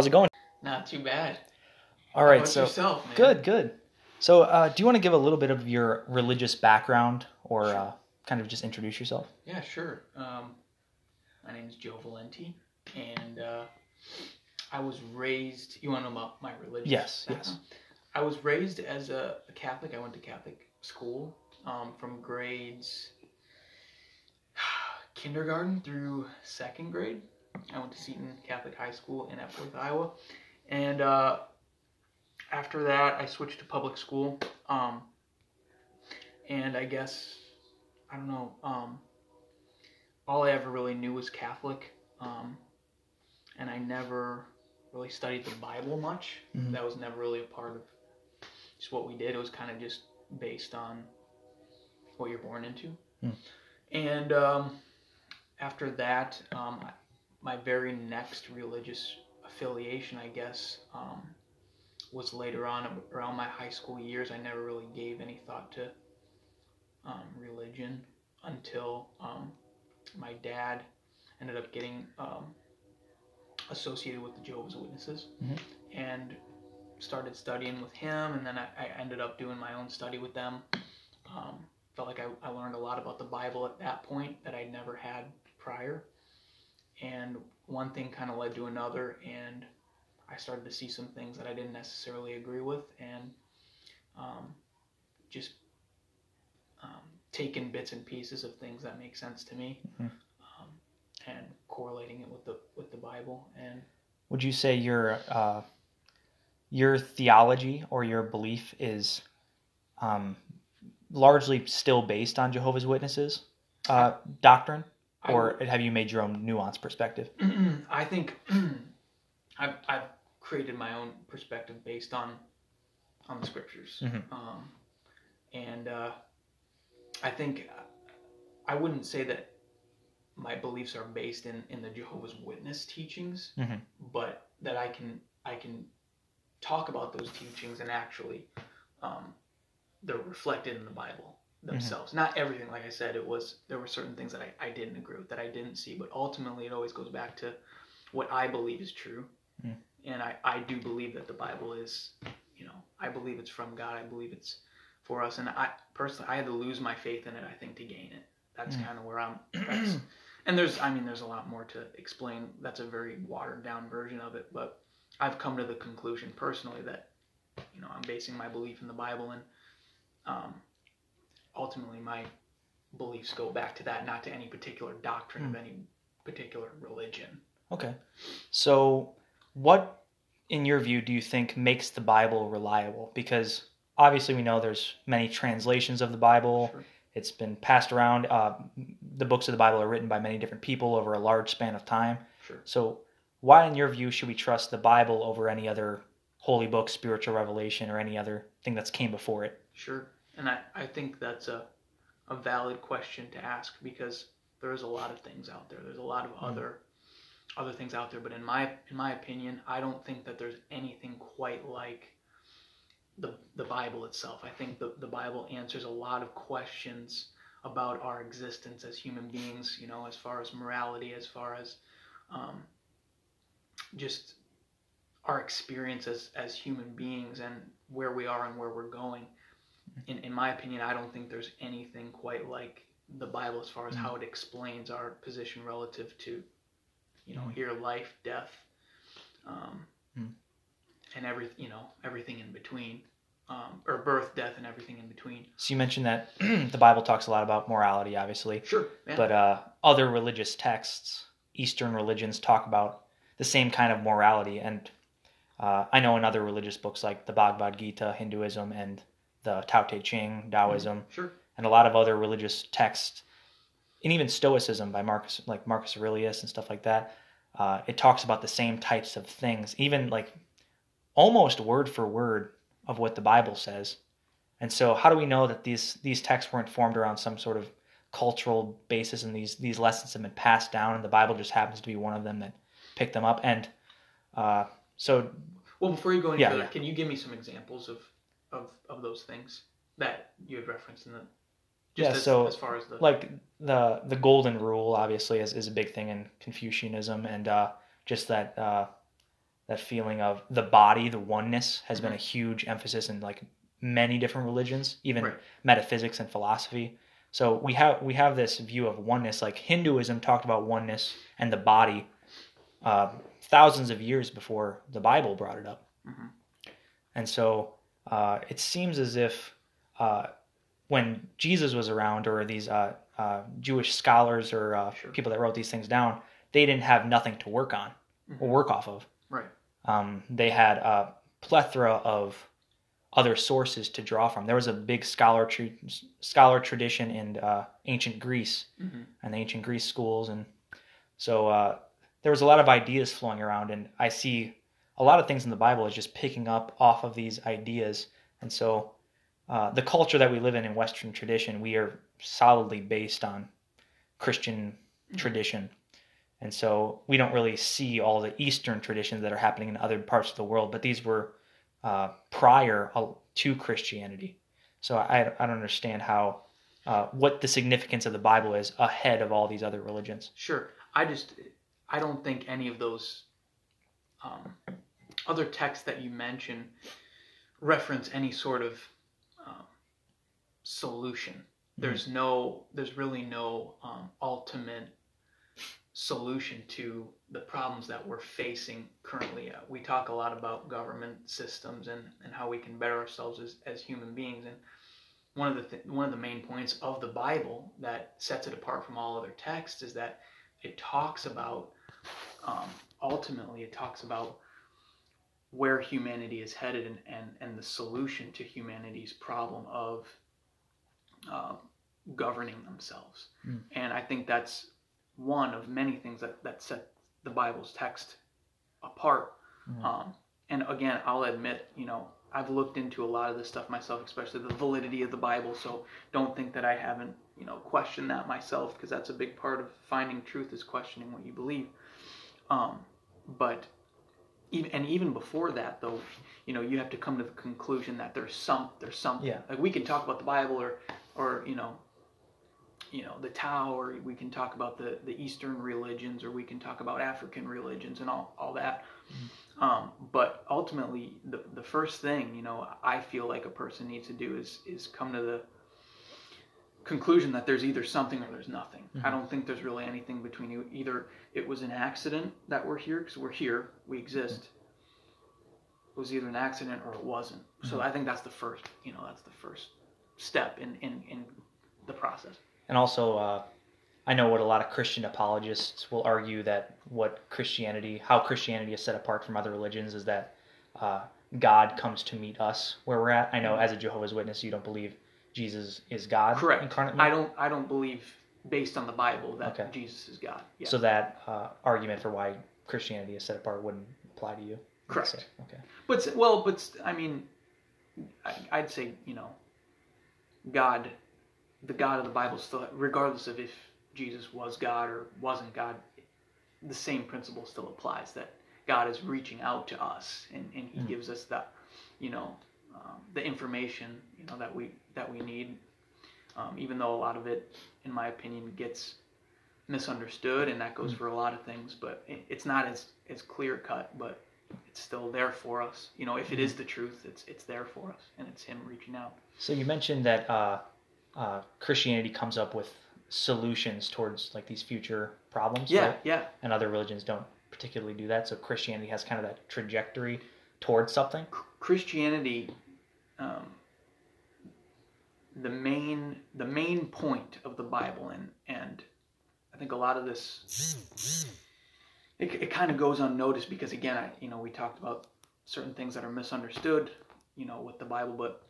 How's it going? Not too bad. All right, so yourself, good, good. So, uh, do you want to give a little bit of your religious background, or Sure. uh, kind of just introduce yourself? Yeah, sure. Um, my name is Joe Valenti, and uh, I was raised. You want to know about my religion? Yes, yes. I was raised as a, a Catholic. I went to Catholic school um, from grades kindergarten through second grade. I went to Seton Catholic High School in Epworth, Iowa, and uh, after that, I switched to public school. Um, and I guess I don't know. Um, all I ever really knew was Catholic, um, and I never really studied the Bible much. Mhm. That was never really a part of just what we did. It was kind of just based on what you're born into. Hmm. And um, after that, um, my very next religious affiliation, I guess, um, was later on around my high school years. I never really gave any thought to um, religion until um, my dad ended up getting um, associated with the Jehovah's Witnesses Mhm. and started studying with him. And then I, I ended up doing my own study with them. Um, felt like I, I learned a lot about the Bible at that point that I'd never had prior. And one thing kind of led to another, and I started to see some things that I didn't necessarily agree with, and um, just um, taking bits and pieces of things that make sense to me, Mhm. um, and correlating it with the with the Bible. And Would you say your uh, your theology or your belief is um, largely still based on Jehovah's Witnesses uh, doctrine, I or have you made your own nuanced perspective? I think I've, I've created my own perspective based on on the scriptures, Mhm. um, and uh, I think I wouldn't say that my beliefs are based in, in the Jehovah's Witness teachings, Mhm. but that I can I can talk about those teachings and actually um, they're reflected in the Bible themselves. Not everything, like I said, it was there were certain things that I, I didn't agree with, that I didn't see, but ultimately it always goes back to what I believe is true. Mm. And I, I do believe that the Bible is, you know, I believe it's from God. I believe it's for us. And I personally, I had to lose my faith in it, I think, to gain it. That's Mm. kind of where I'm. That's, and there's, I mean, there's a lot more to explain. That's a very watered down version of it. But I've come to the conclusion personally that, you know, I'm basing my belief in the Bible and um, ultimately my beliefs go back to that, not to any particular doctrine of any particular religion. Okay. So, what, in your view, do you think makes the Bible reliable? Because obviously, we know there's many translations of the Bible. Sure. It's been passed around. Uh, the books of the Bible are written by many different people over a large span of time. Sure. So, why, in your view, should we trust the Bible over any other holy book, spiritual revelation, or any other thing that's came before it? Sure. And I, I think that's a, a valid question to ask because there is a lot of things out there. There's a lot of Mm. other other things out there, but in my in my opinion, I don't think that there's anything quite like the the Bible itself. I think the, the Bible answers a lot of questions about our existence as human beings, you know, as far as morality, as far as um, just our experience as, as human beings and where we are and where we're going. In, in my opinion, I don't think there's anything quite like the Bible as far as Mhm. how it explains our position relative to, you know, Mhm. here, life, death, um, Mhm. and every, you know, everything in between, um, or birth, death, and everything in between. So, you mentioned that the Bible talks a lot about morality, obviously. Sure, yeah. But uh, other religious texts, Eastern religions, talk about the same kind of morality. And uh, I know in other religious books like the Bhagavad Gita, Hinduism, and the Tao Te Ching, Taoism, sure, and a lot of other religious texts, and even Stoicism by Marcus, like Marcus Aurelius and stuff like that. Uh, it talks about the same types of things, even like almost word for word of what the Bible says. And so, how do we know that these these texts weren't formed around some sort of cultural basis, and these these lessons have been passed down, and the Bible just happens to be one of them that picked them up? And uh, so, Well, before you go any Yeah, further, yeah. can you give me some examples of, of, of those things that you had referenced in the just Yeah, as, so, as far as the like the the golden rule, obviously, is, is a big thing in Confucianism, and uh, just that uh, that feeling of the body, the oneness, has been a huge emphasis in like many different religions, even Right. metaphysics and philosophy. So we have we have this view of oneness. Like Hinduism talked about oneness and the body uh, thousands of years before the Bible brought it up. Mhm. And so uh, it seems as if uh, when Jesus was around, or these uh, uh, Jewish scholars or uh, Sure. people that wrote these things down, they didn't have nothing to work on or Mhm. work off of. Right. Um, they had a plethora of other sources to draw from. There was a big scholar tra- scholar tradition in uh, ancient Greece Mhm. and the ancient Greece schools, and so uh, there was a lot of ideas flowing around. And I see a lot of things in the Bible is just picking up off of these ideas. And so uh, the culture that we live in in Western tradition, we are solidly based on Christian Mhm. tradition. And so we don't really see all the Eastern traditions that are happening in other parts of the world, but these were uh, prior uh, to Christianity. So I, I don't understand how uh, what the significance of the Bible is ahead of all these other religions. Sure. I just I don't think any of those um, other texts that you mention reference any sort of um, solution. There's no there's really no um, ultimate solution to the problems that we're facing currently. Uh, we talk a lot about government systems and, and how we can better ourselves as, as human beings. And one of the th- one of the main points of the Bible that sets it apart from all other texts is that it talks about um, ultimately it talks about where humanity is headed and, and, and the solution to humanity's problem of uh, governing themselves. Mm. And I think that's one of many things that, that set the Bible's text apart. Mhm. Um, and again, I'll admit, you know, I've looked into a lot of this stuff myself, especially the validity of the Bible. So don't think that I haven't, you know, questioned that myself because that's a big part of finding truth is questioning what you believe. Um, but even and even before that, though, you know, you have to come to the conclusion that there's some there's something. Yeah. Like we can talk about the Bible or or you know, you know the Tao, or we can talk about the the Eastern religions, or we can talk about African religions and all all that. Um, but ultimately, the the first thing you know I feel like a person needs to do is is come to the conclusion that there's either something or there's nothing. I Mhm. don't think there's really anything between you. Either it was an accident that we're here because we're here, we exist. It was either an accident or it wasn't. So Mhm. I think that's the first, you know, that's the first step in in, in the process. And also, uh, I know what a lot of Christian apologists will argue that what Christianity, how Christianity is set apart from other religions, is that uh, God comes to meet us where we're at. I know as a Jehovah's Witness, you don't believe Jesus is God Correct. incarnate. I don't I don't believe based on the Bible that Okay. Jesus is God. Yeah. So that uh, argument for why Christianity is set apart wouldn't apply to you. Correct. Okay. But well, but I mean, I'd say you know, God, the God of the Bible still, regardless of if Jesus was God or wasn't God, the same principle still applies. That God is reaching out to us and, and He Mm. gives us that, you know, um, the information you know that we that we need. Um, even though a lot of it, in my opinion, gets misunderstood, and that goes Mm. for a lot of things, but it, it's not as as clear cut, but it's still there for us. You know, if it is the truth, it's it's there for us, and it's Him reaching out. So you mentioned that uh, uh, Christianity comes up with solutions towards like these future problems. Yeah, right? yeah, and other religions don't particularly do that. So Christianity has kind of that trajectory towards something. Christianity, um, the main the main point of the Bible, and and I think a lot of this it, it kind of goes unnoticed because again, I you know we talked about certain things that are misunderstood, you know, with the Bible, but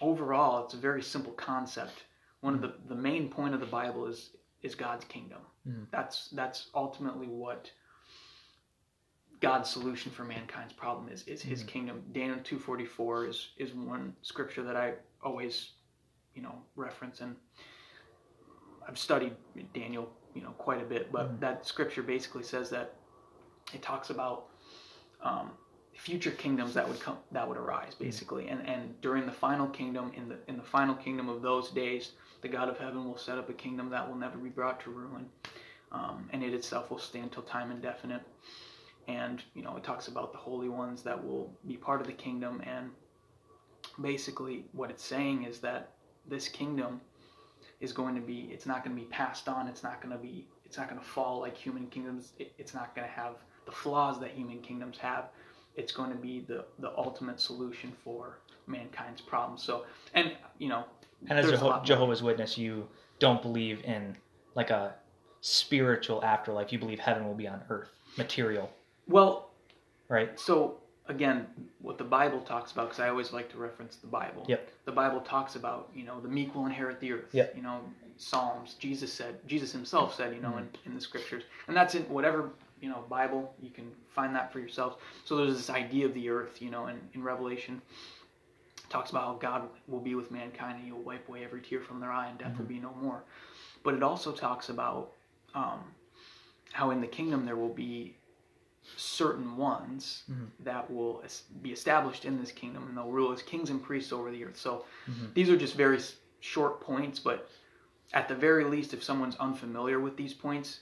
overall, it's a very simple concept. One of the the main point of the Bible is is God's kingdom. Mhm. That's that's ultimately what God's solution for mankind's problem is is His Mhm. kingdom. Daniel two forty four is is one scripture that I always, you know, reference, and I've studied Daniel, you know, quite a bit. But Mhm. that scripture basically says that it talks about um, future kingdoms that would come that would arise, basically, and and during the final kingdom, in the in the final kingdom of those days, the God of heaven will set up a kingdom that will never be brought to ruin, um, and it itself will stand till time indefinite. And you know it talks about the holy ones that will be part of the kingdom and basically what it's saying is that this kingdom is going to be it's not going to be passed on it's not going to be it's not going to fall like human kingdoms it, it's not going to have the flaws that human kingdoms have it's going to be the the ultimate solution for mankind's problems so and you know And as a. Jehovah's Witness, you don't believe in like a spiritual afterlife. You believe heaven will be on earth, material, well right? So again, what the Bible talks about, because I always like to reference the Bible. Yep. The Bible talks about, you know, the meek will inherit the earth. Yep. You know, Psalms. Jesus said, Jesus Himself said, you know, Mm-hmm. in, in the Scriptures, and that's in whatever you know Bible. You can find that for yourself. So there's this idea of the earth, you know, in, in Revelation. Talks about how God will be with mankind and He'll wipe away every tear from their eye and death will be no more. But it also talks about um, how in the kingdom there will be certain ones Mhm. that will be established in this kingdom and they'll rule as kings and priests over the earth. So Mhm. these are just very short points, but at the very least, if someone's unfamiliar with these points,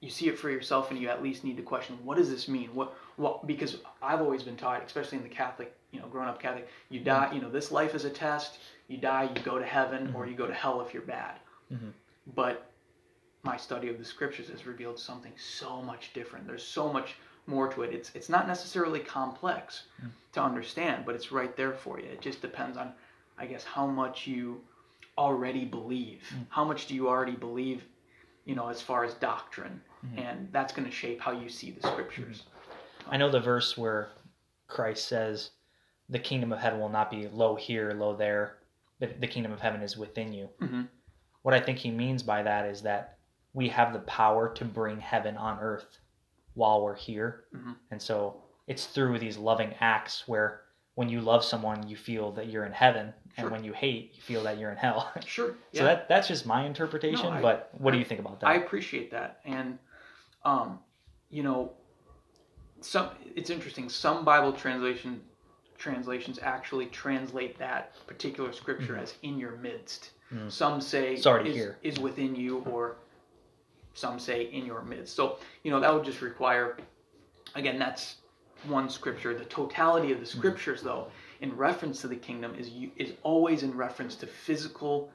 you see it for yourself and you at least need to question what does this mean what what because i've always been taught especially in the catholic you know growing up catholic you die you know this life is a test you die you go to heaven or you go to hell if you're bad Mhm. but my study of the scriptures has revealed something so much different. There's so much more to it. It's it's not necessarily complex to understand but it's right there for you. It just depends on i guess how much you already believe. Mm. How much do you already believe you know as far as doctrine? Mm-hmm. And that's going to shape how you see the scriptures. Mm-hmm. I know the verse where Christ says, "The kingdom of heaven will not be lo here, lo there, but the kingdom of heaven is within you." Mhm. What I think he means by that is that we have the power to bring heaven on earth while we're here, Mhm. and so it's through these loving acts where when you love someone, you feel that you're in heaven, Sure. and when you hate, you feel that you're in hell. sure So that that's just my interpretation. No, I- but what do you think about that? I appreciate that, and um, you know, some it's interesting. Some Bible translation translations actually translate that particular scripture as "in your midst." Mm. Some say Sorry is, is within you, or some say "in your midst." So you know that would just require, again, that's one scripture. The totality of the Mm-hmm. scriptures, though, in reference to the kingdom, is is always in reference to physical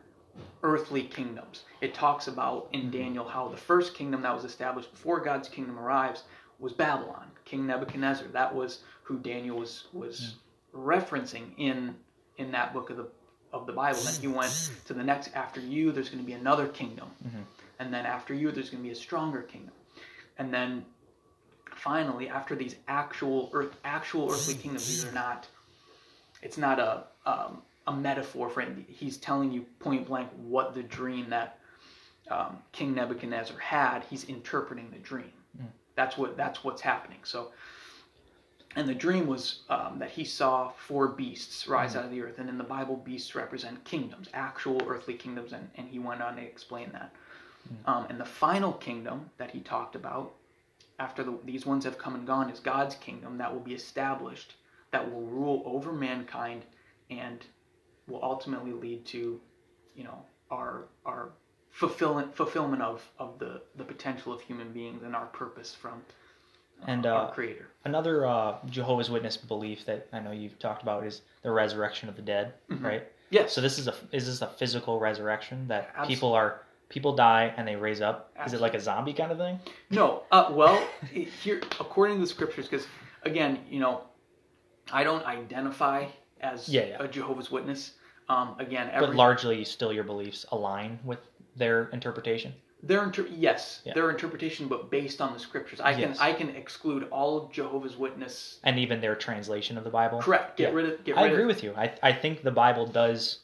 earthly kingdoms. It talks about in hmm. Daniel how the first kingdom that was established before God's kingdom arrives was Babylon, King Nebuchadnezzar. That was who Daniel was was hmm. referencing in in that book of the of the Bible. Then he went to the next after you there's going to be another kingdom. Mm-hmm. And then after you there's going to be a stronger kingdom. And then finally after these actual earth actual earthly kingdoms these are not it's not a um, a metaphor for it. He's telling you point blank what the dream that um, King Nebuchadnezzar had. He's interpreting the dream. That's what that's what's happening. So, and the dream was um, that he saw four beasts rise out of the earth, and in the Bible, beasts represent kingdoms, actual earthly kingdoms, and, and he went on to explain that. Um, and the final kingdom that he talked about, after the, these ones have come and gone, is God's kingdom that will be established, that will rule over mankind, and will ultimately lead to, you know, our our fulfillment fulfillment of of the the potential of human beings and our purpose from And, our uh, Creator. Another uh, Jehovah's Witness belief that I know you've talked about is the resurrection of the dead, Mhm. right? Yes. So this is a is this a physical resurrection that Abs- people are people die and they raise up? Is it like a zombie kind of thing? No, uh, well, here, according to the scriptures, because again, you know, I don't identify as Yeah, yeah. a Jehovah's Witness. Um, again, But largely, still your beliefs align with their interpretation. their inter- yes, Yeah. their interpretation, but based on the scriptures. I can I can exclude all of Jehovah's Witness. and even their translation of the Bible. Correct. Get rid of. Get I agree of, with you. I I think the Bible does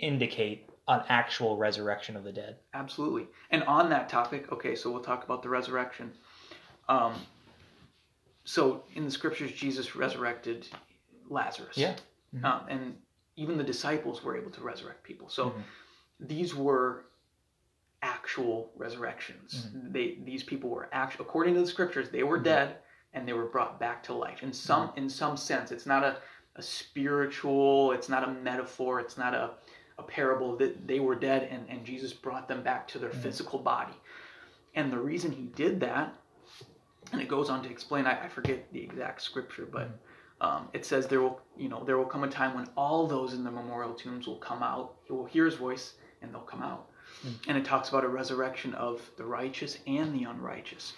indicate an actual resurrection of the dead. Absolutely. And on that topic, okay, so we'll talk about the resurrection. Um, so in the scriptures, Jesus resurrected Lazarus. Yeah. Mhm. Um, and even the disciples were able to resurrect people. So Mhm. these were actual resurrections. Mm-hmm. They these people were actually, according to the scriptures, they were dead and they were brought back to life. In some Mm-hmm. in some sense, it's not a, a spiritual, it's not a metaphor, it's not a, a parable that they were dead and, and Jesus brought them back to their Mm-hmm. physical body. And the reason he did that and it goes on to explain. I, I forget the exact scripture, but um, it says there will, you know, there will come a time when all those in the memorial tombs will come out. He will hear his voice, and they'll come out. And it talks about a resurrection of the righteous and the unrighteous.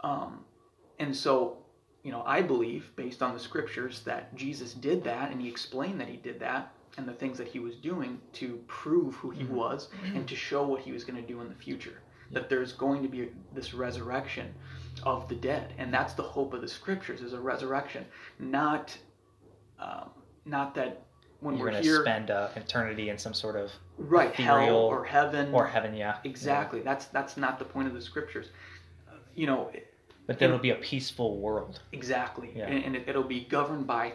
Um, and so, you know, I believe, based on the scriptures, that Jesus did that, and he explained that he did that, and the things that he was doing to prove who he was and to show what he was going to do in the future. That there's going to be this resurrection of the dead, and that's the hope of the scriptures: is a resurrection, not, um, not that when You're we're going to spend uh, eternity in some sort of right, hell or heaven or heaven, yeah. Exactly. That's that's not the point of the scriptures. Uh, you know, But then it'll be a peaceful world. exactly, Yeah. and, and it, it'll be governed by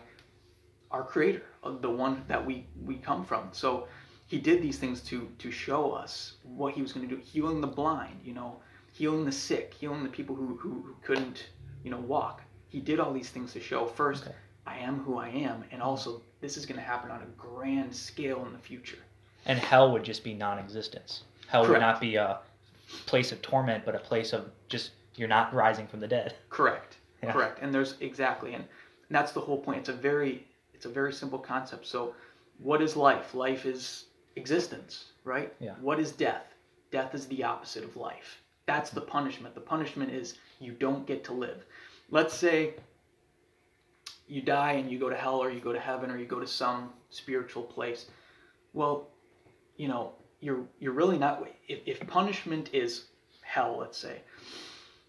our Creator, uh, the one that we we come from. So He did these things to to show us what He was going to do, healing the blind, you know, healing the sick, healing the people who who, who couldn't, you know, walk. He did all these things to show first, Okay. I am who I am, and also this is going to happen on a grand scale in the future. And hell would just be non existence. Hell would not be a place of torment, but a place of just you're not rising from the dead. Correct. Yeah. Correct. And there's exactly, and that's the whole point. It's a very, it's a very simple concept. So, what is life? Life is existence, right? Yeah. What is death? Death is the opposite of life. That's the punishment. The punishment is you don't get to live. Let's say you die and you go to hell or you go to heaven or you go to some spiritual place. Well, you know, you're you're really not if, if punishment is hell, let's say,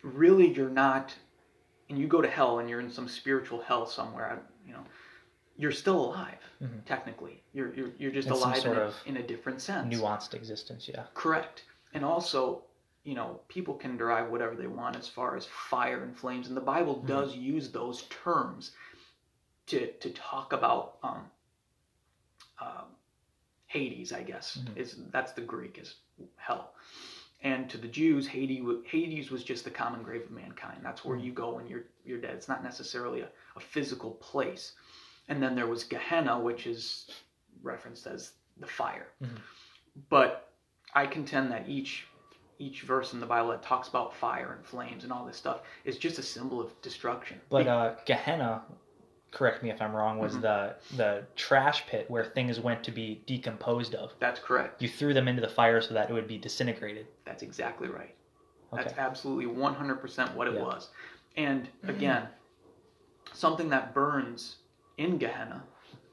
really you're not and you go to hell and you're in some spiritual hell somewhere, you know, you're still alive Mhm. technically. You're you're you're just some alive in a, in a different sense. Nuanced existence, yeah. Correct. And also, you know, people can derive whatever they want as far as fire and flames, and the Bible Mm-hmm. does use those terms to to talk about um, um, Hades. I guess Mhm. is that's the Greek is hell. And to the Jews, Hades, Hades was just the common grave of mankind. That's where Mhm. you go when you're you're dead. It's not necessarily a, a physical place. And then there was Gehenna, which is referenced as the fire. Mhm. But I contend that each each verse in the Bible that talks about fire and flames and all this stuff is just a symbol of destruction. But uh, Gehenna, correct me if I'm wrong, was Mhm. the the trash pit where things went to be decomposed of. That's correct. You threw them into the fire so that it would be disintegrated. That's exactly right. Okay. That's absolutely 100% what it Yeah. was. And again, something that burns in Gehenna,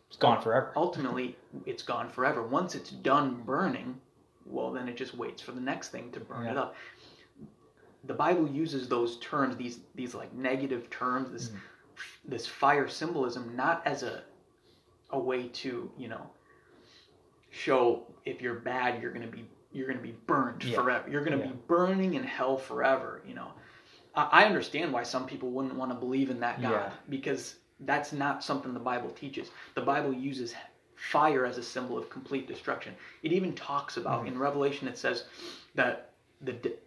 It's gone forever. ultimately it's gone forever. Once it's done burning, well, then it just waits for the next thing to burn it up. The Bible uses those terms, these these like negative terms, this Mhm. this fire symbolism, not as a a way to you know show if you're bad, you're gonna be you're gonna be burned Yeah. forever. You're gonna Yeah. be burning in hell forever. You know, I, I understand why some people wouldn't want to believe in that God Yeah. because that's not something the Bible teaches. The Bible uses fire as a symbol of complete destruction. It even talks about Mhm. in Revelation it says that the de-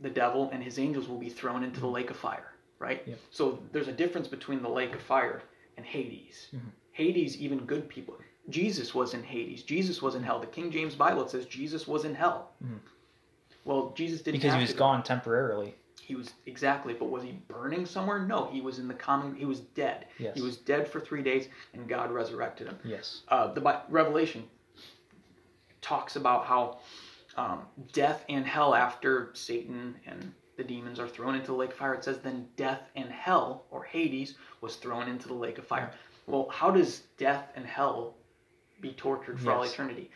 the devil and his angels will be thrown into the lake of fire, right? Yep. So there's a difference between the lake of fire and Hades. Mhm. Hades, even good people. Jesus was in Hades. Jesus was in hell. The King James Bible says Jesus was in hell. Mhm. Well, Jesus didn't Because he was gone temporarily. He was exactly, but was he burning somewhere? No, he was in the common. He was dead. Yes. He was dead for three days, and God resurrected him. Yes. Uh, the Revelation talks about how um, death and hell, after Satan and the demons are thrown into the lake of fire, it says then death and hell, or Hades, was thrown into the lake of fire. Well, how does death and hell be tortured for all eternity?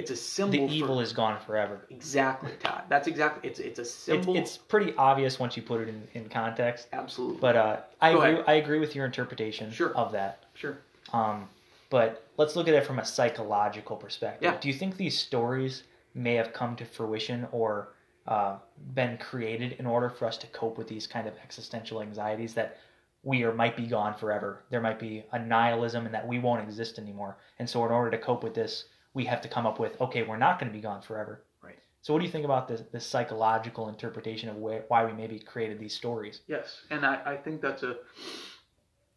It's a The symbol. for, evil is gone forever. exactly, Todd. That's exactly. It's it's a It's, symbol. it's pretty obvious once you put it in, in context. absolutely. But uh, I Go agree. ahead. I agree with your interpretation Sure. of that. sure. Um, but let's look at it from a psychological perspective. Yeah. Do you think these stories may have come to fruition or uh, been created in order for us to cope with these kind of existential anxieties that we are might be gone forever? There might be a nihilism and that we won't exist anymore. And so, in order to cope with this, we have to come up with okay, we're not going to be gone forever. Right. So, what do you think about this, this psychological interpretation of where, why we maybe created these stories? Yes, and I, I think that's a,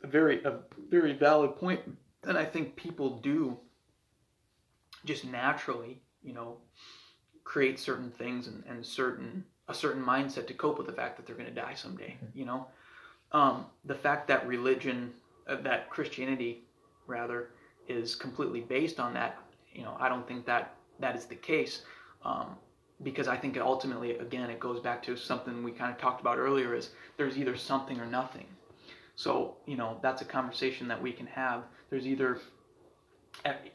a very a very valid point, and I think people do just naturally, you know, create certain things and, and certain a certain mindset to cope with the fact that they're going to die someday. You know, um, the fact that religion, uh, that Christianity, rather, is completely based on that. You know, I don't think that that is the case. Um, because I think ultimately, again, it goes back to something we kind of talked about earlier: is there's either something or nothing. So you know, that's a conversation that we can have. There's either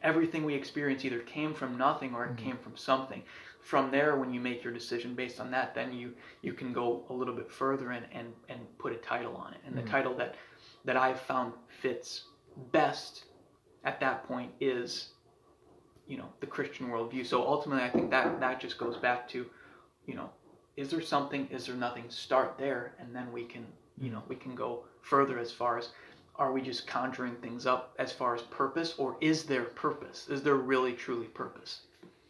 everything we experience either came from nothing or it mm-hmm. came from something. From there, when you make your decision based on that, then you you can go a little bit further and and, and put a title on it. And mm-hmm. the title that that I've found fits best at that point is you know the Christian worldview. So ultimately, I think that that just goes back to, you know, is there something? Is there nothing? Start there, and then we can you know we can go further as far as are we just conjuring things up as far as purpose, or is there purpose? Is there really truly purpose?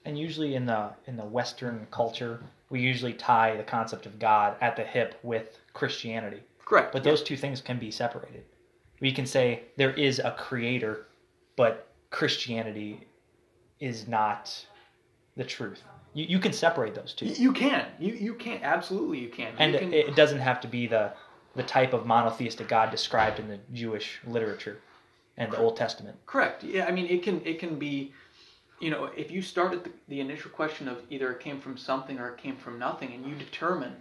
And usually in the in the Western culture, we usually tie the concept of God at the hip with Christianity. Correct. But those two things can be separated. We can say there is a creator, but Christianity is not the truth. You, you can separate those two. You can. You you can absolutely you can. And you can... it doesn't have to be the the type of monotheistic God described in the Jewish literature and the Old Testament. Correct. Yeah, I mean it can it can be you know, if you start at the, the initial question of either it came from something or it came from nothing and you determine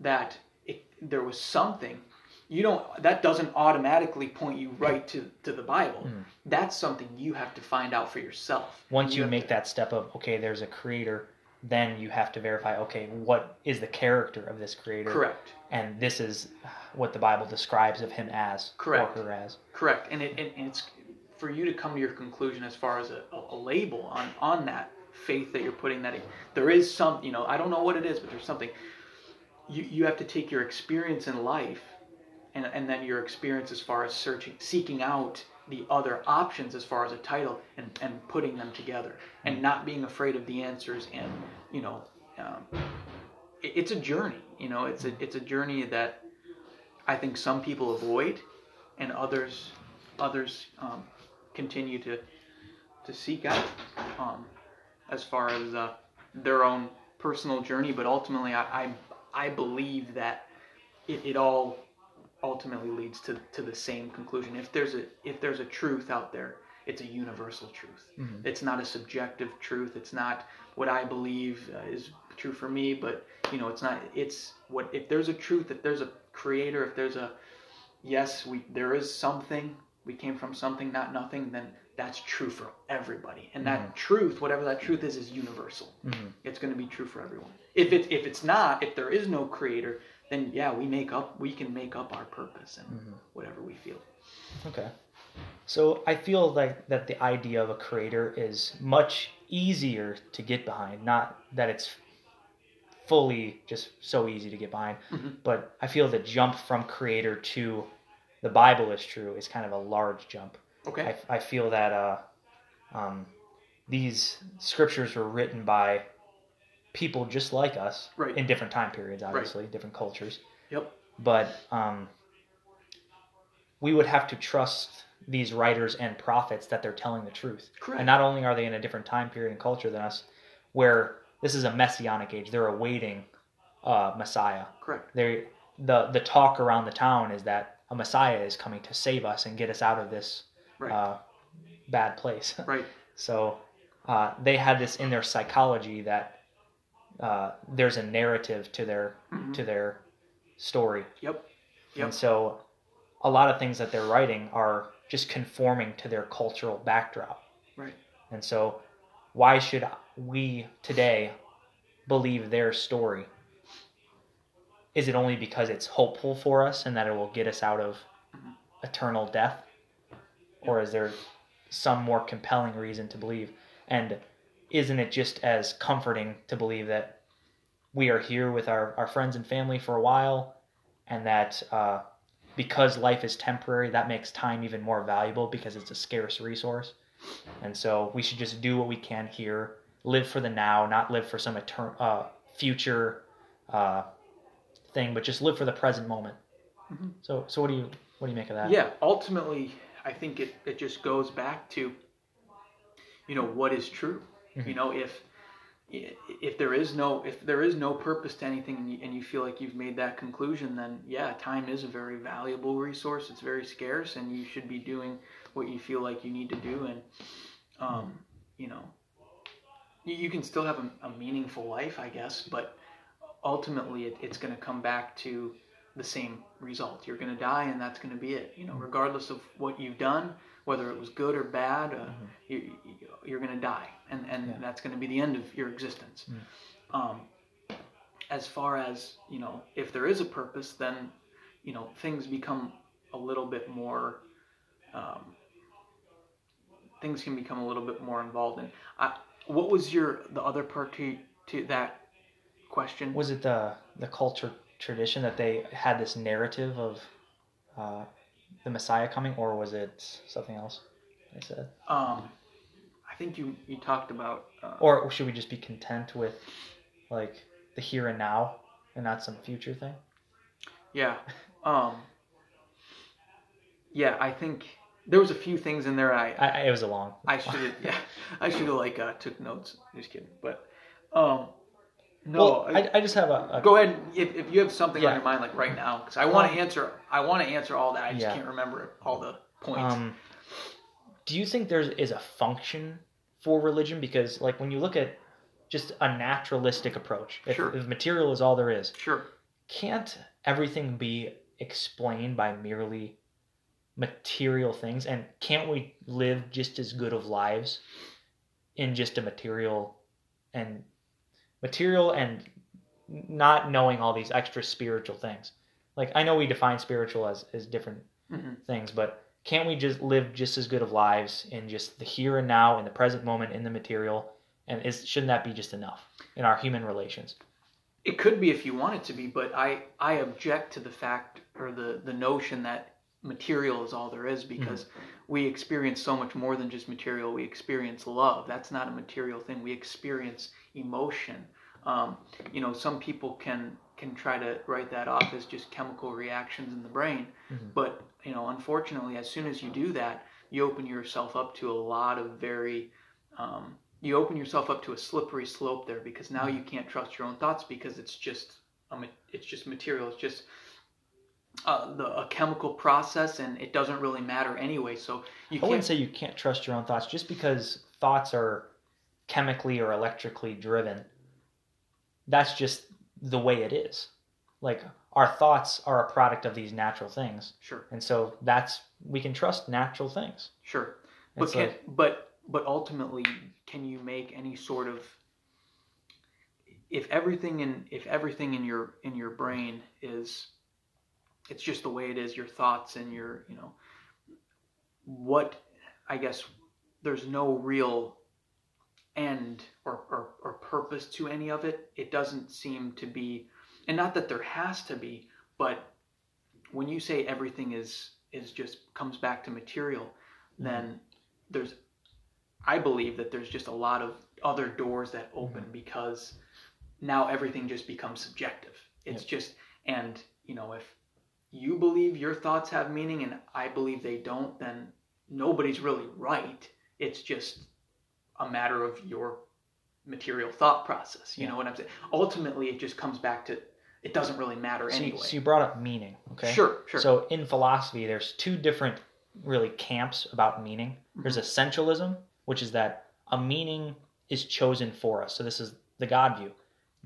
that it, there was something you don't that doesn't automatically point you right to, to the bible. Mm. that's something you have to find out for yourself. Once you, you make to, that step of okay there's a creator then you have to verify okay what is the character of this creator? Correct. And this is what the bible describes of him as correct. or her as. Correct. And, it, and it's for you to come to your conclusion as far as a, a label on on that faith that you're putting that in, there is some you know i don't know what it is but there's something. You, you have to take your experience in life and, and then your experience as far as searching, seeking out the other options as far as a title and, and putting them together and mm. not being afraid of the answers and you know um, it, it's a journey you know it's a it's a journey that I think some people avoid and others others um, continue to to seek out um, as far as uh, their own personal journey but ultimately I I, I believe that it, it all ultimately leads to, to the same conclusion. If there's a if there's a truth out there, it's a universal truth. Mm-hmm. It's not a subjective truth. It's not what I believe uh, is true for me, but you know, it's not. It's what if there's a truth, if there's a creator, if there's a yes, we there is something. We came from something, not nothing. Then that's true for everybody, and that mm-hmm. truth, whatever that truth is, is universal. Mm-hmm. It's going to be true for everyone. If it if it's not, if there is no creator, then yeah, we make up we can make up our purpose and mm-hmm. whatever we feel. Okay. So I feel like that the idea of a creator is much easier to get behind. Not that it's fully just so easy to get behind, mm-hmm. but I feel the jump from creator to the Bible is true is kind of a large jump. Okay. I, I feel that uh, um, these scriptures were written by people just like us right. in different time periods, obviously, right. different cultures. Yep. But um, we would have to trust these writers and prophets that they're telling the truth. Correct. And not only are they in a different time period and culture than us, where this is a messianic age, they're awaiting uh, Messiah. Correct. They the the talk around the town is that a Messiah is coming to save us and get us out of this right. uh, bad place. Right. so uh, they had this in their psychology that uh, there's a narrative to their mm-hmm. to their story. Yep. Yep. And so a lot of things that they're writing are just conforming to their cultural backdrop. Right. And so why should we today believe their story? Is it only because it's hopeful for us and that it will get us out of mm-hmm. eternal death? Or is there some more compelling reason to believe? And isn't it just as comforting to believe that we are here with our, our friends and family for a while and that uh, because life is temporary, that makes time even more valuable because it's a scarce resource. And so we should just do what we can here, live for the now, not live for some etern- uh, future uh, thing, but just live for the present moment. Mm-hmm. So, so what do you what do you make of that? Yeah, ultimately, I think it, it just goes back to, you know, what is true. Mm-hmm. You know, if if there is no if there is no purpose to anything and you, and you feel like you've made that conclusion then yeah time is a very valuable resource. It's very scarce and you should be doing what you feel like you need to do. And um, you know you, you can still have a, a meaningful life i guess but ultimately it, it's going to come back to the same result. You're going to die and that's going to be it. You know regardless of what you've done whether it was good or bad uh, you, you- you're going to die and, and Yeah. that's going to be the end of your existence um, as far as you know if there is a purpose then you know things become a little bit more um, things can become a little bit more involved in I, what was your the other part to, to that question Was it the the culture tradition that they had this narrative of uh, the Messiah coming, or was it something else? They said, um, i think you you talked about uh, or should we just be content with like the here and now and not some future thing? Yeah. Um, yeah, I think there was a few things in there I I, it was a long. I should have yeah I should have like uh, took notes. Just kidding. But um, no. well, I, I, just have a, a go ahead if, if you have something Yeah. on your mind like right now because I want Um, to answer I want to answer all that. I just Yeah. can't remember all the points. Um, do you think there is a function for religion? Because like when you look at just a naturalistic approach, if, Sure. if material is all there is, sure. can't everything be explained by merely material things? And can't we live just as good of lives in just a material and material and not knowing all these extra spiritual things? Like I know we define spiritual as, as different hmm things, but can't we just live just as good of lives in just the here and now, in the present moment, in the material? And is shouldn't that be just enough in our human relations? It could be if you want it to be, but I I object to the fact or the the notion that material is all there is because we experience so much more than just material. We experience love. That's not a material thing. We experience emotion. Um, you know, some people can can try to write that off as just chemical reactions in the brain, Mhm. but you know, unfortunately, as soon as you do that, you open yourself up to a lot of very um, you open yourself up to a slippery slope there because now you can't trust your own thoughts because it's just a, ma- it's just material it's just uh, the, a chemical process and it doesn't really matter anyway so you I wouldn't say you can't trust your own thoughts just because thoughts are chemically or electrically driven. That's just the way it is. Like our thoughts are a product of these natural things, sure and so that's we can trust natural things. sure but can, but but ultimately can you make any sort of if everything in if everything in your in your brain is it's just the way it is your thoughts and your you know what i guess there's no real end or, or, or purpose to any of it it doesn't seem to be and not that there has to be but when you say everything is is just comes back to material mm-hmm. then there's i believe that there's just a lot of other doors that open mm-hmm. because now everything just becomes subjective. It's just and you know if you believe your thoughts have meaning and i believe they don't then nobody's really right. It's just a matter of your material thought process you Yeah. know what i'm saying ultimately it just comes back to it doesn't really matter So, anyway so you brought up meaning, okay? sure sure So in philosophy, there's two different really camps about meaning. There's Mm-hmm. essentialism, which is that a meaning is chosen for us. So this is the God view.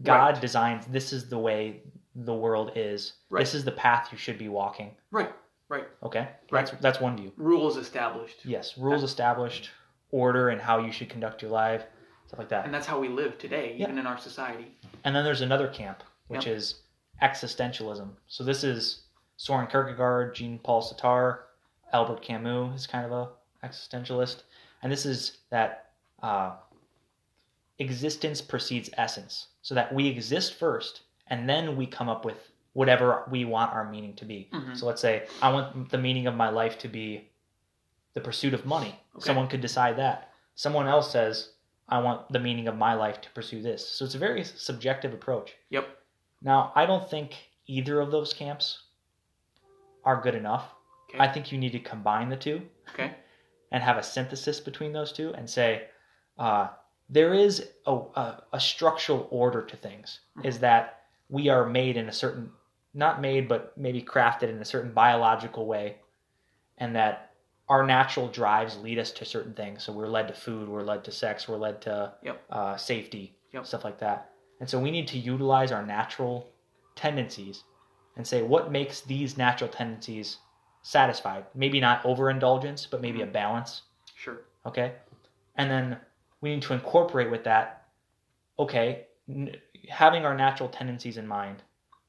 God Right. designs this is the way the world is. Right. This is the path you should be walking. right right Okay? Right. That's that's one view. rules established Yes, rules established, order and how you should conduct your life, stuff like that. and that's how we live today Yeah. even in our society And then there's another camp, which Yep. is existentialism. So this is Soren Kierkegaard, Jean-Paul Sartre, Albert Camus is kind of a existentialist, and this is that uh, existence precedes essence, so that we exist first, and then we come up with whatever we want our meaning to be. Mhm. So let's say I want the meaning of my life to be the pursuit of money. Okay. Someone could decide that. Someone else says I want the meaning of my life to pursue this. So it's a very subjective approach. yep Now, I don't think either of those camps are good enough. Okay. I think you need to combine the two okay and have a synthesis between those two and say, uh, there is a, a, a structural order to things. Is that we are made in a certain, not made, but maybe crafted in a certain biological way, and that our natural drives lead us to certain things. So we're led to food, we're led to sex, we're led to Yep. uh, safety, Yep. stuff like that. And so we need to utilize our natural tendencies and say what makes these natural tendencies satisfied. Maybe not overindulgence, but maybe a balance. Sure. Okay. And then we need to incorporate with that, okay, n- having our natural tendencies in mind,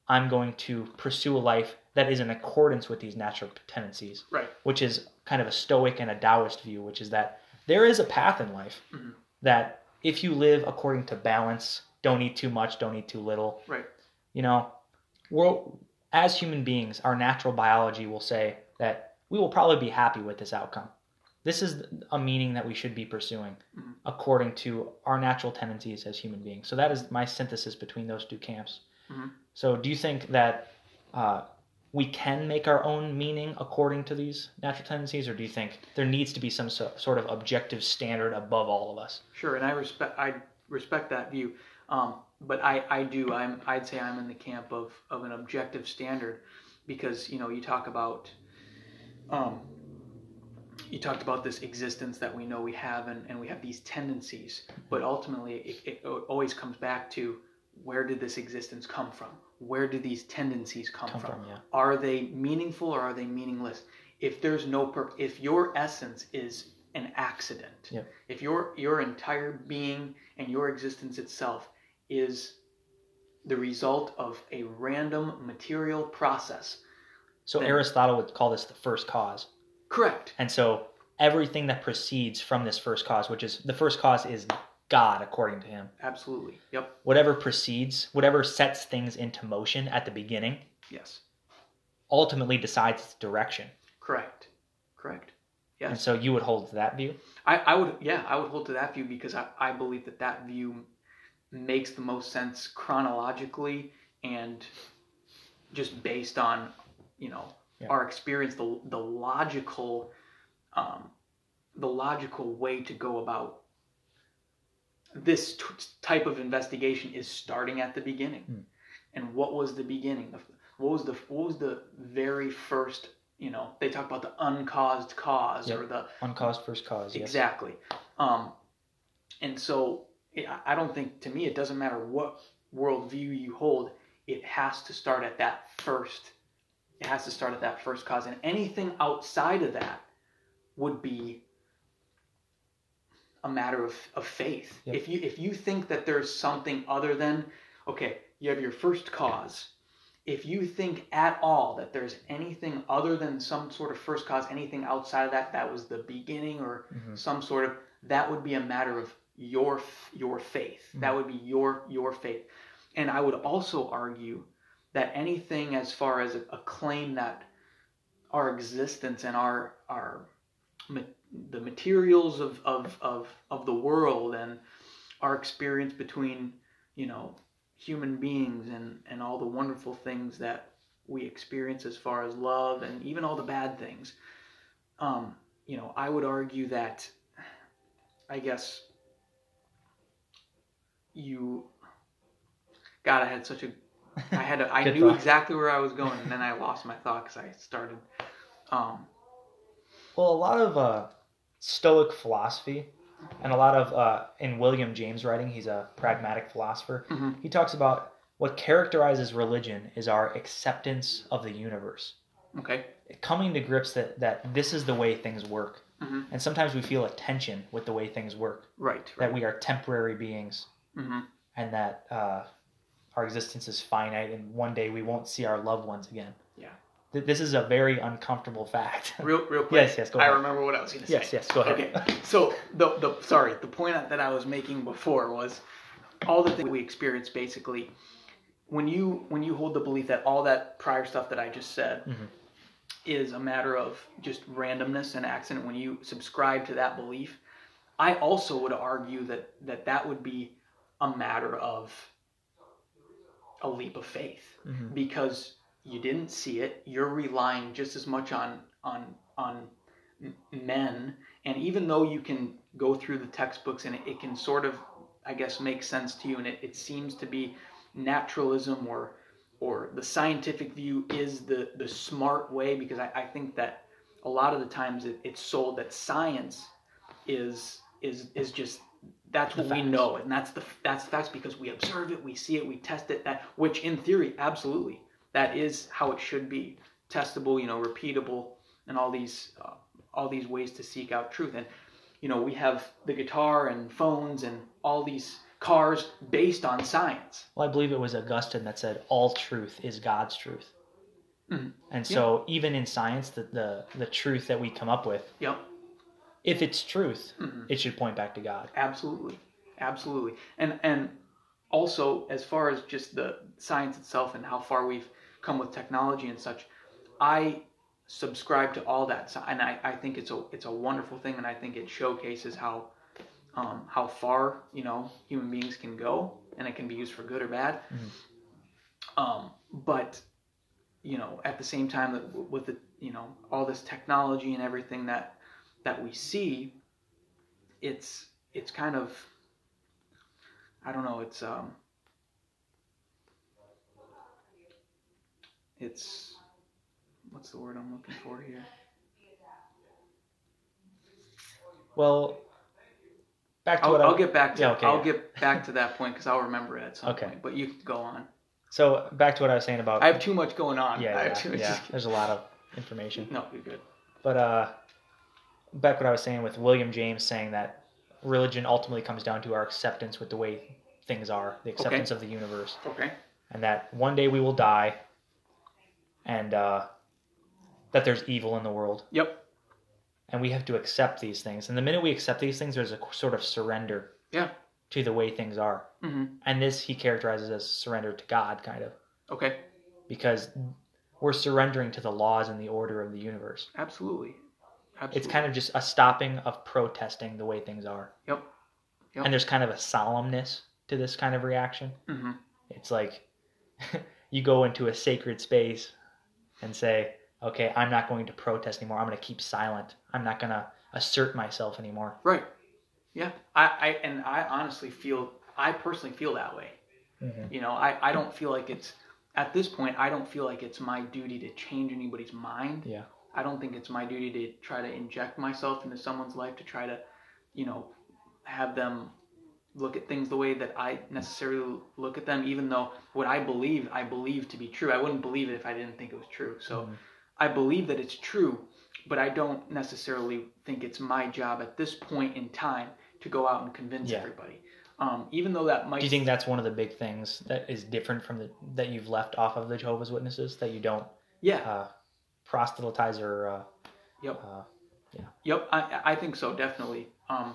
I'm going to pursue a life that is in accordance with these natural tendencies, Right. which is kind of a Stoic and a Taoist view, which is that there is a path in life Mhm. that if you live according to balance, don't eat too much, don't eat too little, Right. you know, we're, as human beings, our natural biology will say that we will probably be happy with this outcome. This is a meaning that we should be pursuing Mhm. according to our natural tendencies as human beings. So that is my synthesis between those two camps. Mhm. So do you think that uh, we can make our own meaning according to these natural tendencies, or do you think there needs to be some so, sort of objective standard above all of us? Sure, and I respect I respect that view. Um, but I, I do I'm I'd say I'm in the camp of, of an objective standard because you know you talk about um, you talked about this existence that we know we have and, and we have these tendencies but ultimately it, it always comes back to where did this existence come from where do these tendencies come, Come from? from, yeah. are they meaningful or are they meaningless if there's no pur- if your essence is an accident Yep. if your your entire being and your existence itself is the result of a random material process So Then- Aristotle would call this the first cause. correct And so everything that proceeds from this first cause, which is the first cause is God, according to him. absolutely yep Whatever precedes, whatever sets things into motion at the beginning, yes ultimately decides its direction. correct correct Yeah. And so you would hold to that view? I, I would yeah i would hold to that view because I, I believe that that view makes the most sense chronologically and just based on you know Yeah. our experience the, the logical um, the logical way to go about this t- type of investigation is starting at the beginning Hmm. and what was the beginning of what was the what was the very first you know they talk about the uncaused cause Yep. or the Uncaused first cause, yes. Exactly. Um, and so it, I- I don't think, to me, it doesn't matter what worldview you hold, it has to start at that first. It has to start at that first cause. And anything outside of that would be a matter of, of faith. Yep. If you if you think that there's something other than okay, you have your first cause. If you think at all that there's anything other than some sort of first cause, anything outside of that, that was the beginning or Mhm. some sort of that would be a matter of your your faith. That would be your your faith. And I would also argue that anything as far as a, a claim that our existence and our our ma- the materials of, of, of, of the world and our experience between you know human beings and, and all the wonderful things that we experience as far as love and even all the bad things um, you know i would argue that i guess you god i had such a i had a, i knew thought. exactly where i was going and then i lost my thought because i started um, Well, a lot of uh, Stoic philosophy, and a lot of uh, in William James' writing, he's a pragmatic philosopher. Mhm. He talks about what characterizes religion is our acceptance of the universe, okay coming to grips that that this is the way things work. Mhm. And sometimes we feel a tension with the way things work, right, that we are temporary beings, hmm and that uh, our existence is finite, and one day we won't see our loved ones again. Yeah. Th- This is a very uncomfortable fact. real real quick Yes, yes, go ahead. i remember what i was going to say yes, yes, go ahead. Okay, so the the sorry, the point that I was making before was all the things we experience basically when you when you hold the belief that all that prior stuff that I just said Mhm. is a matter of just randomness and accident when you subscribe to that belief I also would argue that that that would be a matter of a leap of faith Mhm. because you didn't see it. You're relying just as much on on on men. And even though you can go through the textbooks and it, it can sort of I guess make sense to you, and it, it seems to be naturalism or or the scientific view is the the smart way because I, I think that a lot of the times it, it's sold that science is is is just that's The what we know. And that's the that's facts because we observe it we see it we test it that which in theory absolutely that is how it should be testable you know repeatable and all these uh, all these ways to seek out truth and you know we have the guitar and phones and all these cars based on science Well, I believe it was Augustine that said all truth is God's truth. Mhm. And so even in science, the, the the truth that we come up with, yep if it's truth, Mhm. it should point back to God. absolutely absolutely and and also as far as just the science itself and how far we've come with technology and such i subscribe to all that and i, I think it's a it's a wonderful thing and i think it showcases how um, how far you know human beings can go and it can be used for good or bad Mhm. um, but you know at the same time that with the you know all this technology and everything that that we see it's it's kind of I don't know it's um it's what's the word I'm looking for here Well, back to I'll, what I, I'll get back to Yeah, okay, I'll yeah. get back to that point because I'll remember it at some Okay. point but you can go on so back to what I was saying about I have too much going on yeah I have yeah, too much yeah. There's a lot of information. no you're good But uh, back what I was saying with William James saying that religion ultimately comes down to our acceptance with the way things are, the acceptance of the universe, okay and that one day we will die, and uh, that there's evil in the world, yep and we have to accept these things. And the minute we accept these things, there's a sort of surrender Yeah. to the way things are. hmm And this he characterizes as surrender to God, kind of, okay because we're surrendering to the laws and the order of the universe. absolutely absolutely It's kind of just a stopping of protesting the way things are. Yep. Yep. And there's kind of a solemnness to this kind of reaction. hmm It's like you go into a sacred space and say, okay, I'm not going to protest anymore. I'm going to keep silent. I'm not going to assert myself anymore. Right. Yeah. I, I and I honestly feel I personally feel that way. Mhm. You know, I, I don't feel like it's at this point I don't feel like it's my duty to change anybody's mind. Yeah. I don't think it's my duty to try to inject myself into someone's life to try to, you know, have them look at things the way that I necessarily look at them, even though what I believe I believe to be true. I wouldn't believe it if I didn't think it was true. So Mhm. I believe that it's true, but I don't necessarily think it's my job at this point in time to go out and convince Yeah. everybody. Um, even though that might Do you think that's one of the big things that is different from the that you've left off of the Jehovah's Witnesses that you don't yeah, uh, proselytize or uh, Yep. uh, Yep, I, I think so, definitely. Um,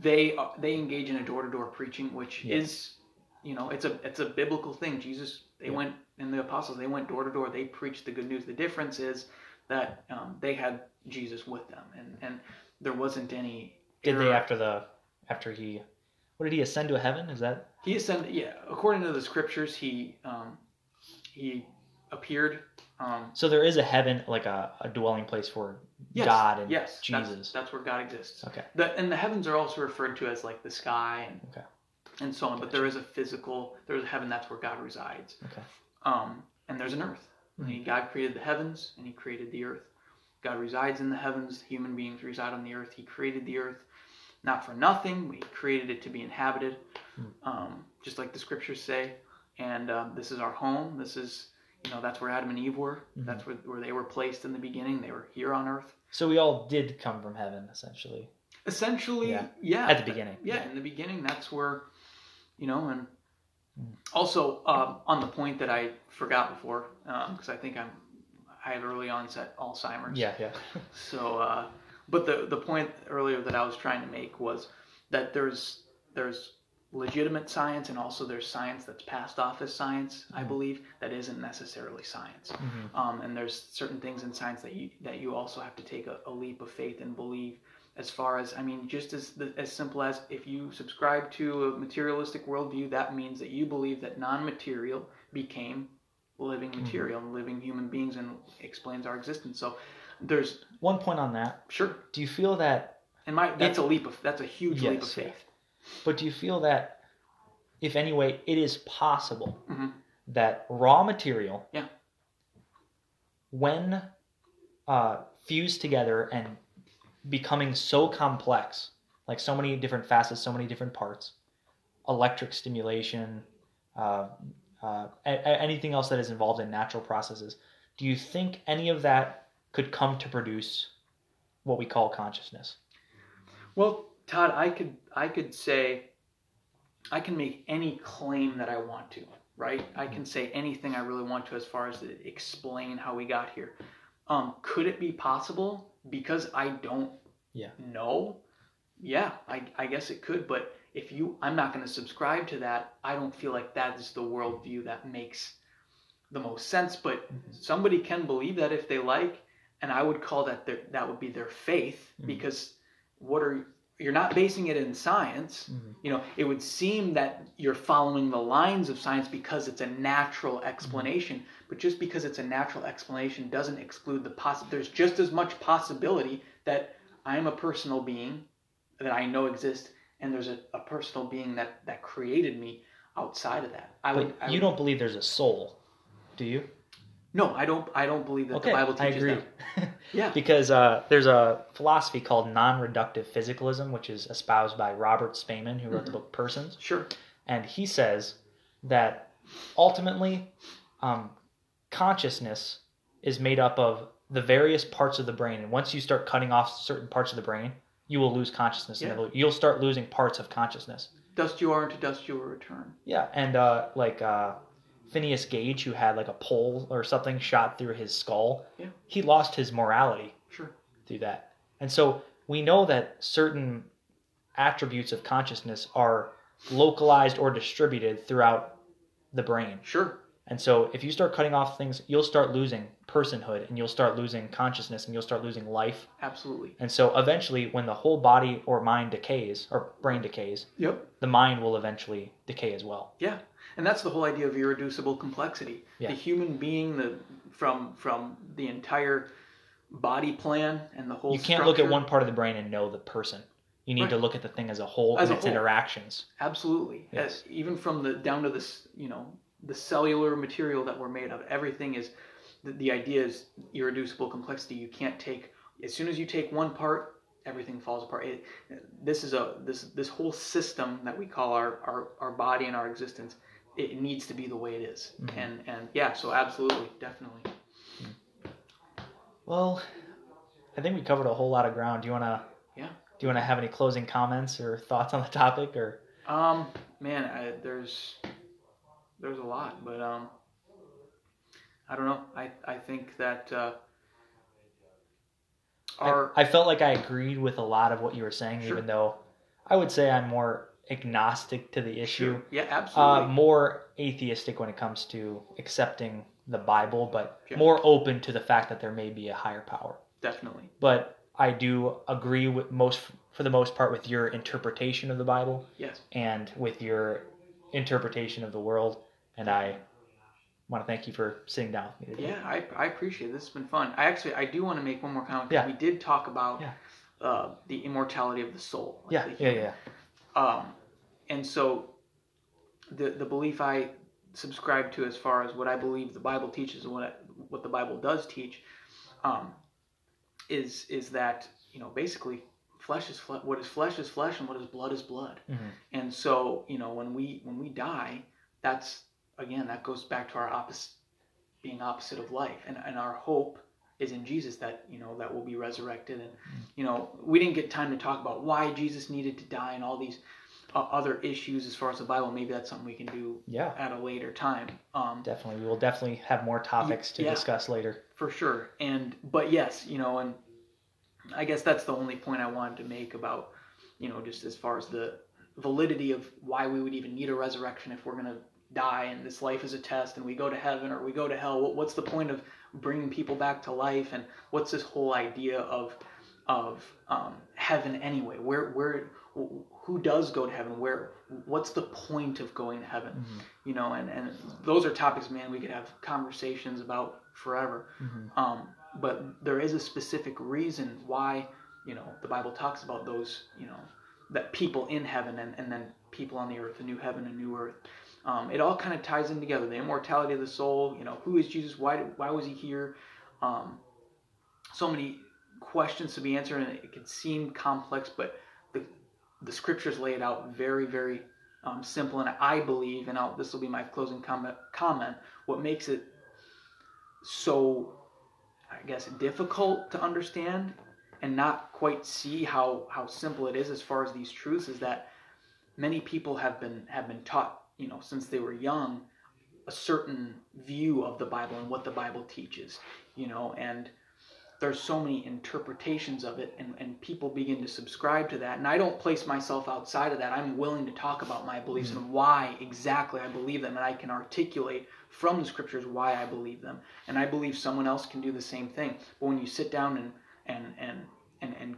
they they engage in a door to door preaching, which Yeah. is, you know, it's a it's a biblical thing. Jesus, they Yeah. went and the apostles, they went door to door. They preached the good news. The difference is that um, they had Jesus with them, and and there wasn't any. did they after the after he what did he ascend to heaven? Is that He ascended. Yeah, according to the scriptures, he um, he appeared. Um, so? There is a heaven like a, a dwelling place for yes, God and yes, that's- Jesus. That's, where God exists. Okay. The, and the heavens are also referred to as like the sky and Okay. and so on. But there is a physical, there's a heaven that's where God resides. Okay. Um, and there's an earth. Mean, God created the heavens and He created the earth. God resides in the heavens. Human beings reside on the earth. He created the earth not for nothing. He created it to be inhabited, um, just like the scriptures say. And um, this is our home. This is, you know, that's where Adam and Eve were. Mhm. That's where, where they were placed in the beginning. They were here on earth. So we all did come from heaven, essentially, Essentially, Yeah. yeah. at the beginning. yeah, in the beginning, that's where, you know, and Mm. also um, on the point that I forgot before, because I think I'm, I have early onset Alzheimer's. Yeah, yeah. So, uh, but the the point earlier that I was trying to make was that there's there's legitimate science and also there's science that's passed off as science. I Mhm. believe that isn't necessarily science. Mhm. Um, and there's certain things in science that you that you also have to take a, a leap of faith and believe. As far as I mean, just as the, as simple as if you subscribe to a materialistic worldview, that means that you believe that non-material became living Mm-hmm. material and living human beings and explains our existence. So there's One point on that. sure, Do you feel that and my that's a leap of that's a huge leap of Yes, faith. But do you feel that, if anyway, it is possible Mhm. that raw material, Yeah. when uh, fused together and becoming so complex, like so many different facets, so many different parts, electric stimulation, uh, uh, a- anything else that is involved in natural processes, do you think any of that could come to produce what we call consciousness? Well, Todd, I could I could say I can make any claim that I want to, right? I can say anything I really want to as far as to explain how we got here. Um, could it be possible? Because I don't Yeah. know. Yeah, I, I guess it could, but if you I'm not going to subscribe to that. I don't feel like that is the worldview that makes the most sense. But Mhm. somebody can believe that if they like, and I would call that their, that would be their faith Mhm. because what are you're not basing it in science. Mhm. You know, it would seem that you're following the lines of science because it's a natural explanation, but just because it's a natural explanation doesn't exclude the poss. There's just as much possibility that I'm a personal being that I know exists, and there's a, a personal being that that created me outside of that. I But would. I you would- don't believe there's a soul, do you? No, I don't. I don't believe that okay, the Bible I teaches agree. that. Yeah. because uh, there's a philosophy called non-reductive physicalism, which is espoused by Robert Spaemann, who wrote the Mhm. book Persons, Sure. and he says that ultimately, um, consciousness is made up of the various parts of the brain, and once you start cutting off certain parts of the brain, you will lose consciousness. and Yeah. it'll- You'll start losing parts of consciousness. Dust you are, and to dust you will return. Yeah, and uh, like uh, Phineas Gage, who had like a pole or something shot through his skull, Yeah. he lost his morality Sure. through that. And so we know that certain attributes of consciousness are localized or distributed throughout the brain. Sure. And so if you start cutting off things, you'll start losing personhood and you'll start losing consciousness and you'll start losing life. Absolutely. And so eventually, when the whole body or mind decays or brain decays, Yep. the mind will eventually decay as well. Yeah, and that's the whole idea of irreducible complexity. Yeah. The human being, the from from the entire body plan and the whole. You can't look at one part of the brain and know the person. You need to look at the thing as a whole As and a its whole. interactions. Absolutely. Yes. As- even from the down to this, you know, the cellular material that we're made of. Everything is. The, the idea is irreducible complexity. You can't take as soon as you take one part, everything falls apart. It, this is a this this whole system that we call our our, our body and our existence. It needs to be the way it is. Mhm. And and yeah, so absolutely, definitely. Well, I think we covered a whole lot of ground. Do you wanna? Yeah. Do you wanna have any closing comments or thoughts on the topic, or? Um, man, I, there's there's a lot, but um, I don't know. I I think that uh, our I, I felt like I agreed with a lot of what you were saying, Sure. even though I would say I'm more agnostic to the issue, Sure. yeah, uh, absolutely, more atheistic when it comes to accepting the Bible, but Yeah. more open to the fact that there may be a higher power. definitely. But I do agree with most, for the most part, with your interpretation of the Bible Yes, and with your interpretation of the world. And I want to thank you for sitting down with me today. yeah, I, I appreciate it. This has been fun. I actually I do want to make one more comment. Yeah. we did talk about Yeah. uh, the immortality of the soul. like Yeah, the yeah, yeah. Um, and so the the belief I subscribe to as far as what I believe the Bible teaches and what I, what the Bible does teach um, is is that you know basically flesh is flesh what is flesh is flesh and what is blood is blood Mhm. and so you know when we when we die that's again that goes back to our opposite being opposite of life and, and our hope is in jesus that you know that will be resurrected and you know we didn't get time to talk about why jesus needed to die and all these uh, other issues as far as the bible maybe that's something we can do Yeah, at a later time um, definitely. We will definitely have more topics to Yeah. discuss later. for sure and but yes you know and i guess that's the only point i wanted to make about you know just as far as the validity of why we would even need a resurrection if we're going to die and this life is a test and we go to heaven or we go to hell what, what's the point of bringing people back to life and what's this whole idea of of um, heaven anyway where where who does go to heaven where what's the point of going to heaven Mhm. you know and and those are topics man we could have conversations about forever Mhm. um, but there is a specific reason why you know the bible talks about those you know that people in heaven and, and then people on the earth, a new heaven, a new earth. Um, it all kind of ties in together. The immortality of the soul. You know, who is Jesus? Why why was he here? Um, so many questions to be answered, and it can seem complex, but the the scriptures lay it out very, very um, simple. And I believe, and I'll, this will be my closing comment. Comment. What makes it so, I guess, difficult to understand and not quite see how how simple it is as far as these truths is that many people have been have been taught, you know, since they were young, a certain view of the Bible and what the Bible teaches, you know, and there's so many interpretations of it and, and people begin to subscribe to that and i don't place myself outside of that i'm willing to talk about my beliefs mm-hmm. and why exactly i believe them and i can articulate from the scriptures why i believe them and i believe someone else can do the same thing but when you sit down and and and and, and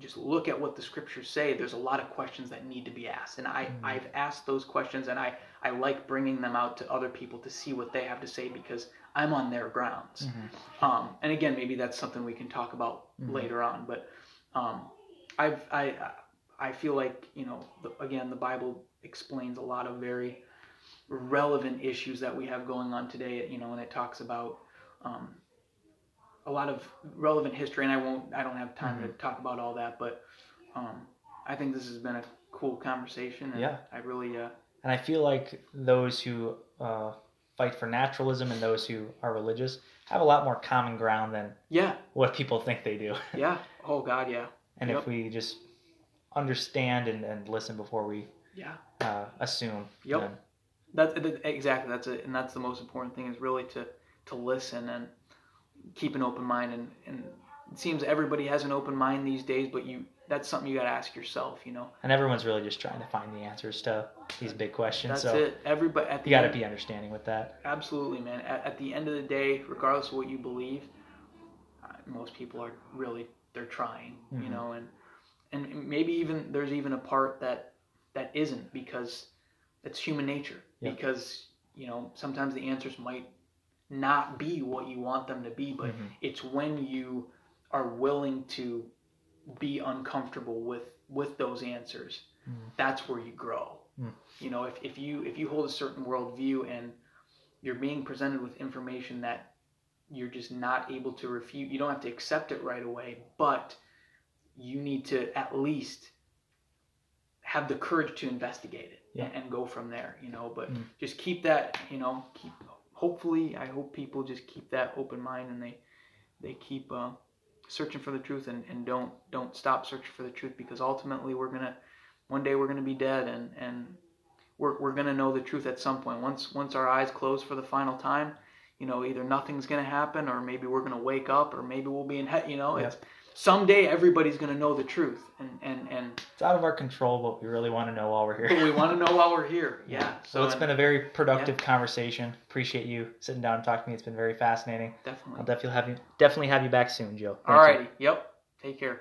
just look at what the scriptures say there's a lot of questions that need to be asked and i mm-hmm. i've asked those questions and i i like bringing them out to other people to see what they have to say because I'm on their grounds. Mm-hmm. Um, and again, maybe that's something we can talk about mm-hmm. later on. But um, I've, I I feel like you know the, again the Bible explains a lot of very relevant issues that we have going on today. You know, and it talks about um, a lot of relevant history. And I won't I don't have time mm-hmm. to talk about all that, but um, I think this has been a cool conversation. And yeah, I really. Uh, and I feel like those who uh, fight for naturalism and those who are religious have a lot more common ground than yeah what people think they do. yeah. Oh God, yeah. and yep. if we just understand and, and listen before we yeah uh, assume. Yep. Then... That's exactly that's it, and that's the most important thing is really to to listen and keep an open mind and and it seems everybody has an open mind these days, but you that's something you got to ask yourself, you know. And everyone's really just trying to find the answers to these big questions. That's so it. Everybody at the you got to be understanding with that. Absolutely, man. At, at, the end of the day, regardless of what you believe, uh, most people are really they're trying, mm-hmm. you know, and and maybe even there's even a part that that isn't because it's human nature. Yep. Because you know sometimes the answers might not be what you want them to be, but mm-hmm. it's when you are willing to be uncomfortable with with those answers, mm. that's where you grow. Mm. You know, if, if you if you hold a certain worldview and you're being presented with information that you're just not able to refute, you don't have to accept it right away, but you need to at least have the courage to investigate it yeah. and, and, go from there. You know, but mm. just keep that. You know, keep. Hopefully, I hope people just keep that open mind and they they keep. Uh, searching for the truth and, and don't don't stop searching for the truth because ultimately we're gonna one day we're gonna be dead and and we're, we're gonna know the truth at some point once once our eyes close for the final time you know either nothing's gonna happen or maybe we're gonna wake up or maybe we'll be in heaven you know yep. it's someday everybody's going to know the truth and and and it's out of our control but we really want to know while we're here. But we want to know while we're here yeah so, so it's and, been a very productive yeah. conversation. Appreciate you sitting down and talking to me. It's been very fascinating. Definitely. I'll definitely have you definitely have you back soon joe. Thank alrighty you. yep. Take care